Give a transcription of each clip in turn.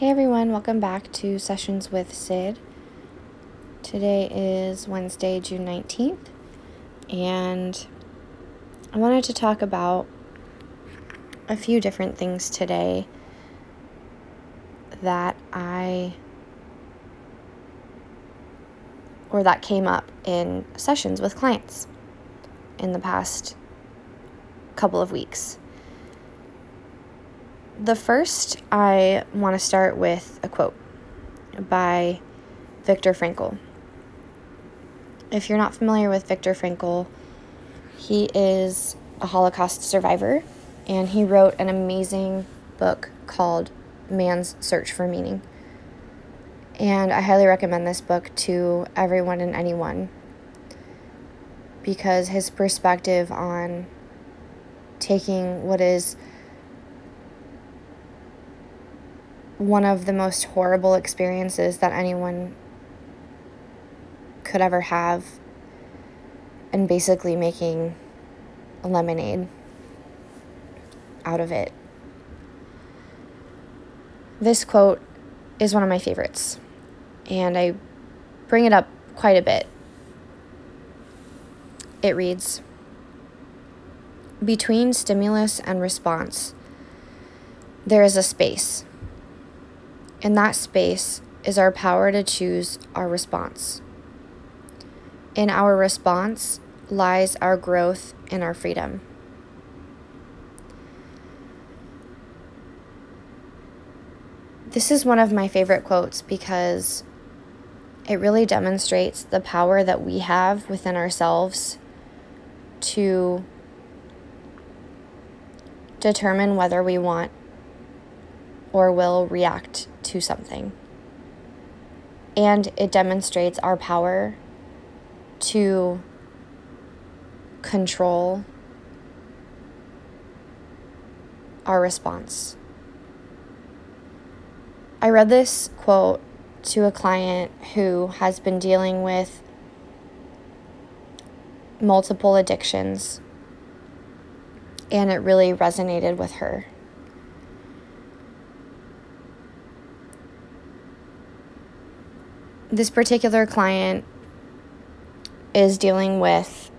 Hey everyone, welcome back to Sessions with Sid. Today is Wednesday, June 19th, and I wanted to talk about a few different things today that I or that came up in sessions with clients in the past couple of weeks. The first, I want to start with a quote by Viktor Frankl. If you're not familiar with Viktor Frankl, he is a Holocaust survivor and he wrote an amazing book called Man's Search for Meaning. And I highly recommend this book to everyone and anyone because his perspective on taking what is one of the most horrible experiences that anyone could ever have and basically making lemonade out of it. This quote is one of my favorites, and I bring it up quite a bit. It reads Between stimulus and response, there is a space in that space is our power to choose our response. In our response lies our growth and our freedom. This is one of my favorite quotes because it really demonstrates the power that we have within ourselves to determine whether we want or will react to something. And it demonstrates our power to control our response. I read this quote to a client who has been dealing with multiple addictions, and it really resonated with her. This particular client is dealing with,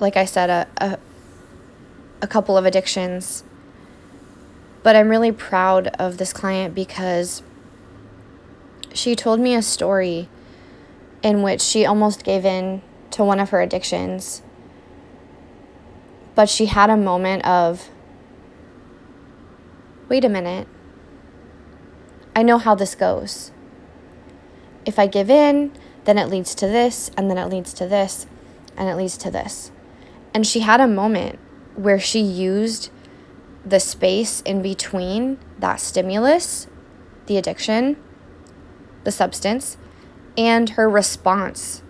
like I said, a, a, a couple of addictions. But I'm really proud of this client because she told me a story in which she almost gave in to one of her addictions. But she had a moment of, wait a minute. I know how this goes. If I give in, then it leads to this, and then it leads to this, and it leads to this. And she had a moment where she used the space in between that stimulus, the addiction, the substance, and her response.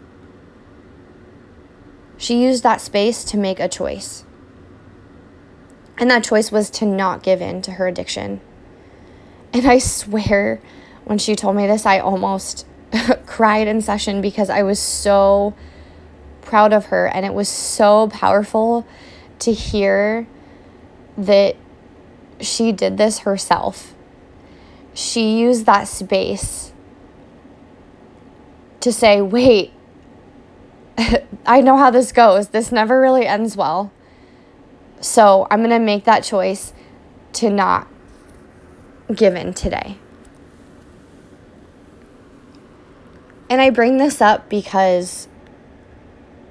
She used that space to make a choice. And that choice was to not give in to her addiction. And I swear, when she told me this, I almost cried in session because I was so proud of her. And it was so powerful to hear that she did this herself. She used that space to say, wait, I know how this goes. This never really ends well. So I'm going to make that choice to not given today. And I bring this up because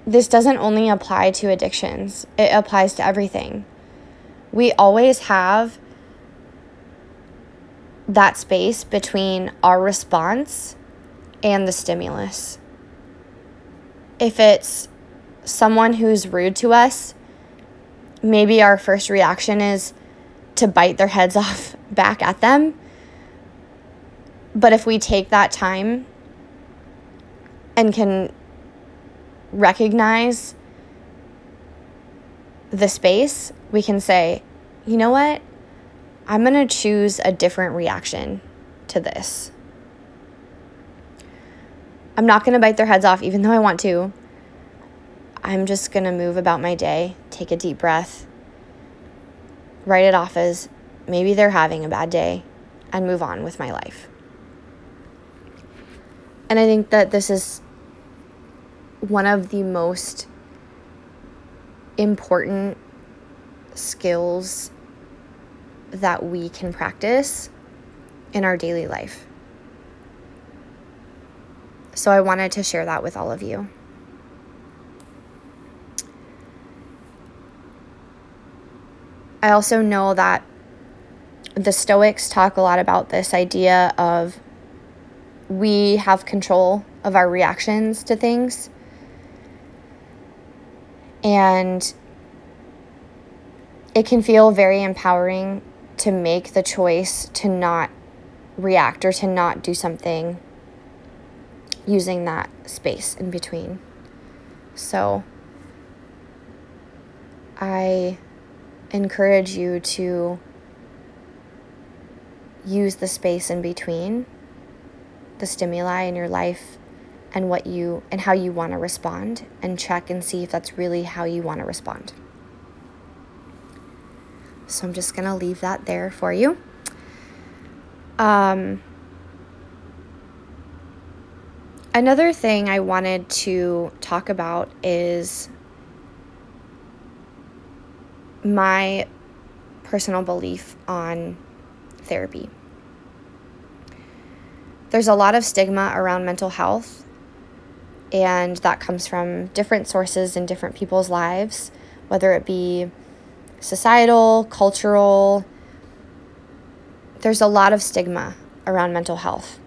this doesn't only apply to addictions, it applies to everything. We always have that space between our response and the stimulus. If it's someone who's rude to us, maybe our first reaction is to bite their heads off back at them. But if we take that time and can recognize the space, we can say, you know what? I'm going to choose a different reaction to this. I'm not going to bite their heads off, even though I want to. I'm just going to move about my day, take a deep breath, write it off as maybe they're having a bad day and move on with my life. And I think that this is one of the most important skills that we can practice in our daily life. So I wanted to share that with all of you. I also know that the Stoics talk a lot about this idea of we have control of our reactions to things. And it can feel very empowering to make the choice to not react or to not do something using that space in between. So I encourage you to use the space in between the stimuli in your life and what you and how you want to respond and check and see if that's really how you want to respond. So I'm just going to leave that there for you. Um, another thing I wanted to talk about is my personal belief on therapy. There's a lot of stigma around mental health, and that comes from different sources in different people's lives, whether it be societal, cultural. There's a lot of stigma around mental health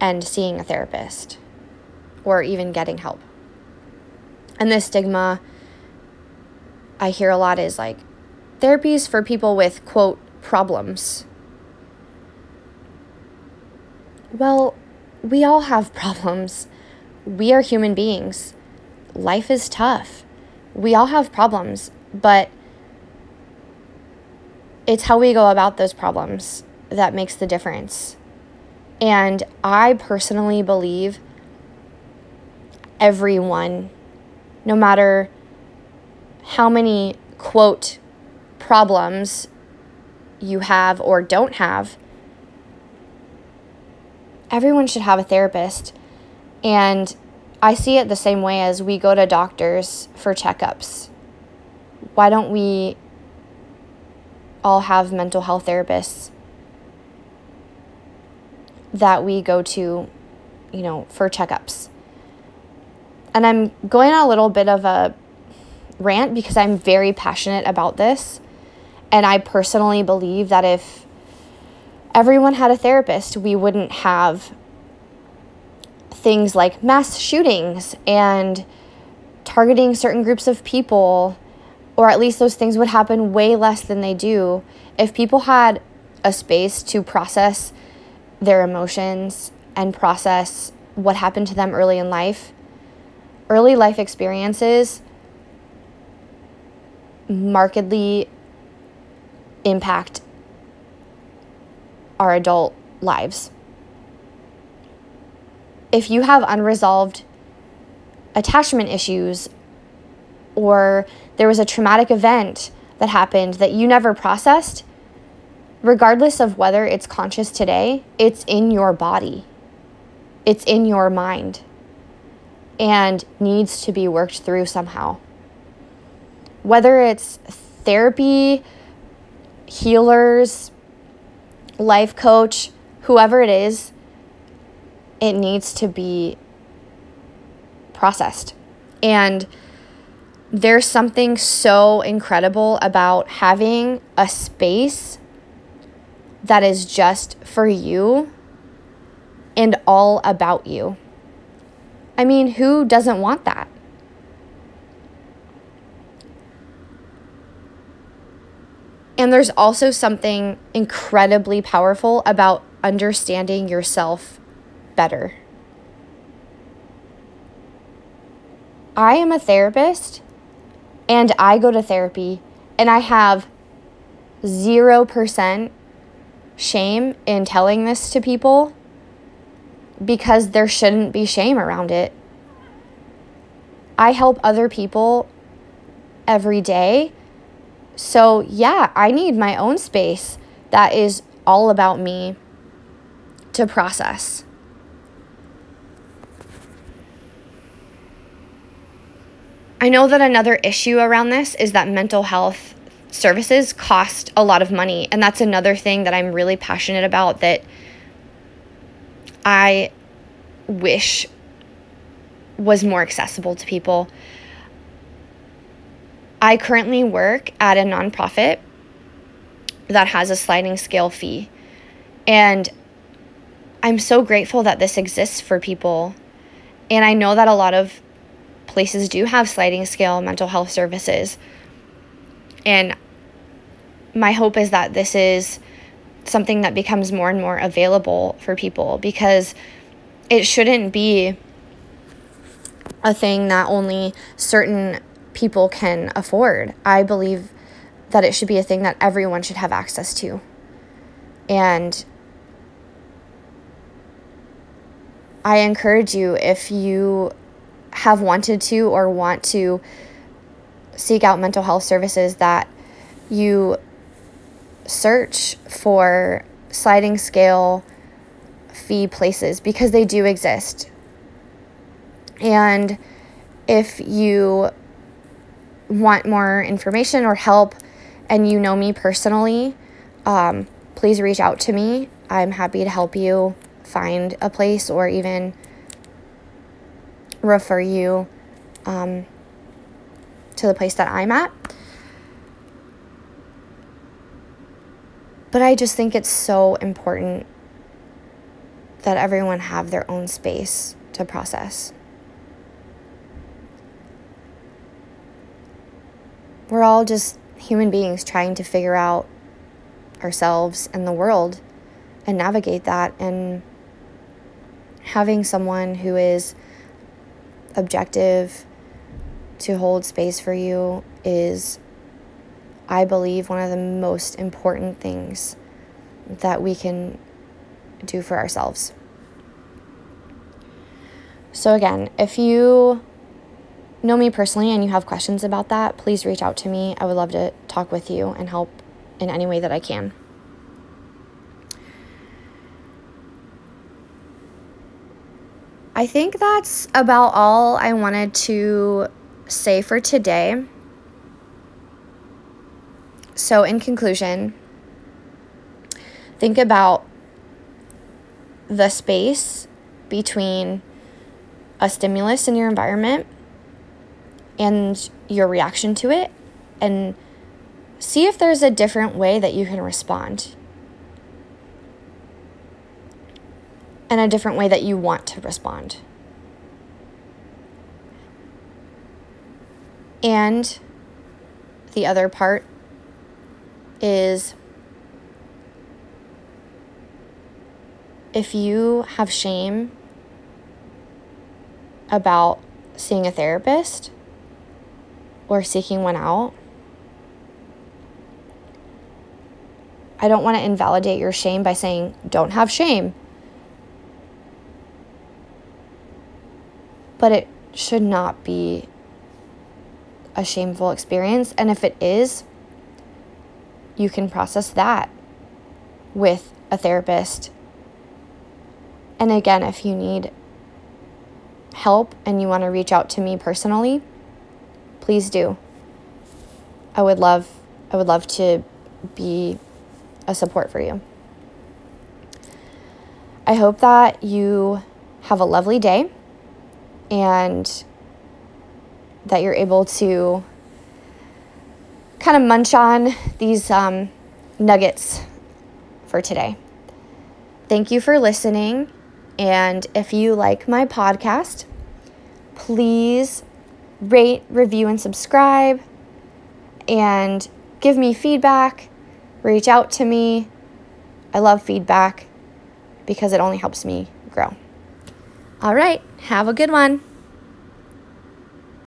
and seeing a therapist or even getting help. And this stigma I hear a lot is like therapies for people with quote problems. Well, we all have problems. We are human beings. Life is tough. We all have problems, but it's how we go about those problems that makes the difference. And I personally believe everyone, no matter how many quote problems you have or don't have, everyone should have a therapist. And I see it the same way as we go to doctors for checkups. Why don't we all have mental health therapists that we go to, you know, for checkups? And I'm going on a little bit of a rant because I'm very passionate about this. And I personally believe that if everyone had a therapist, we wouldn't have things like mass shootings and targeting certain groups of people, or at least those things would happen way less than they do if people had a space to process their emotions and process what happened to them early in life. Early life experiences markedly impact our adult lives. If you have unresolved attachment issues or there was a traumatic event that happened that you never processed, regardless of whether it's conscious today, it's in your body, it's in your mind, and needs to be worked through somehow whether it's therapy, healers, life coach, whoever it is, it needs to be processed. And there's something so incredible about having a space that is just for you and all about you. I mean, who doesn't want that? And there's also something incredibly powerful about understanding yourself better. I am a therapist and I go to therapy and I have 0% shame in telling this to people because there shouldn't be shame around it. I help other people every day So, yeah, I need my own space that is all about me to process. I know that another issue around this is that mental health services cost a lot of money. And that's another thing that I'm really passionate about that I wish was more accessible to people. I currently work at a nonprofit that has a sliding scale fee. And I'm so grateful that this exists for people. And I know that a lot of places do have sliding scale mental health services. And my hope is that this is something that becomes more and more available for people because it shouldn't be a thing that only certain people can afford. I believe that it should be a thing that everyone should have access to. And I encourage you if you have wanted to or want to seek out mental health services that you search for sliding scale fee places because they do exist. And if you want more information or help and you know me personally, um, please reach out to me. I'm happy to help you find a place or even refer you um, to the place that I'm at. But I just think it's so important that everyone have their own space to process. We're all just human beings trying to figure out ourselves and the world and navigate that and having someone who is objective to hold space for you is I believe one of the most important things that we can do for ourselves. So, again, if you know me personally and you have questions about that, please reach out to me. I would love to talk with you and help in any way that I can. I think that's about all I wanted to say for today. So, in conclusion, think about the space between a stimulus in your environment and your reaction to it and see if there's a different way that you can respond and a different way that you want to respond. And the other part is if you have shame about seeing a therapist or seeking one out, I don't want to invalidate your shame by saying, don't have shame. But it should not be a shameful experience. And if it is, you can process that with a therapist. And again, if you need help and you want to reach out to me personally, please do. I would love I would love to be a support for you. I hope that you have a lovely day and that you're able to kind of munch on these um, nuggets for today. Thank you for listening. And if you like my podcast, please rate, review, and subscribe. And give me feedback. Reach out to me. I love feedback because it only helps me grow. All right, have a good one.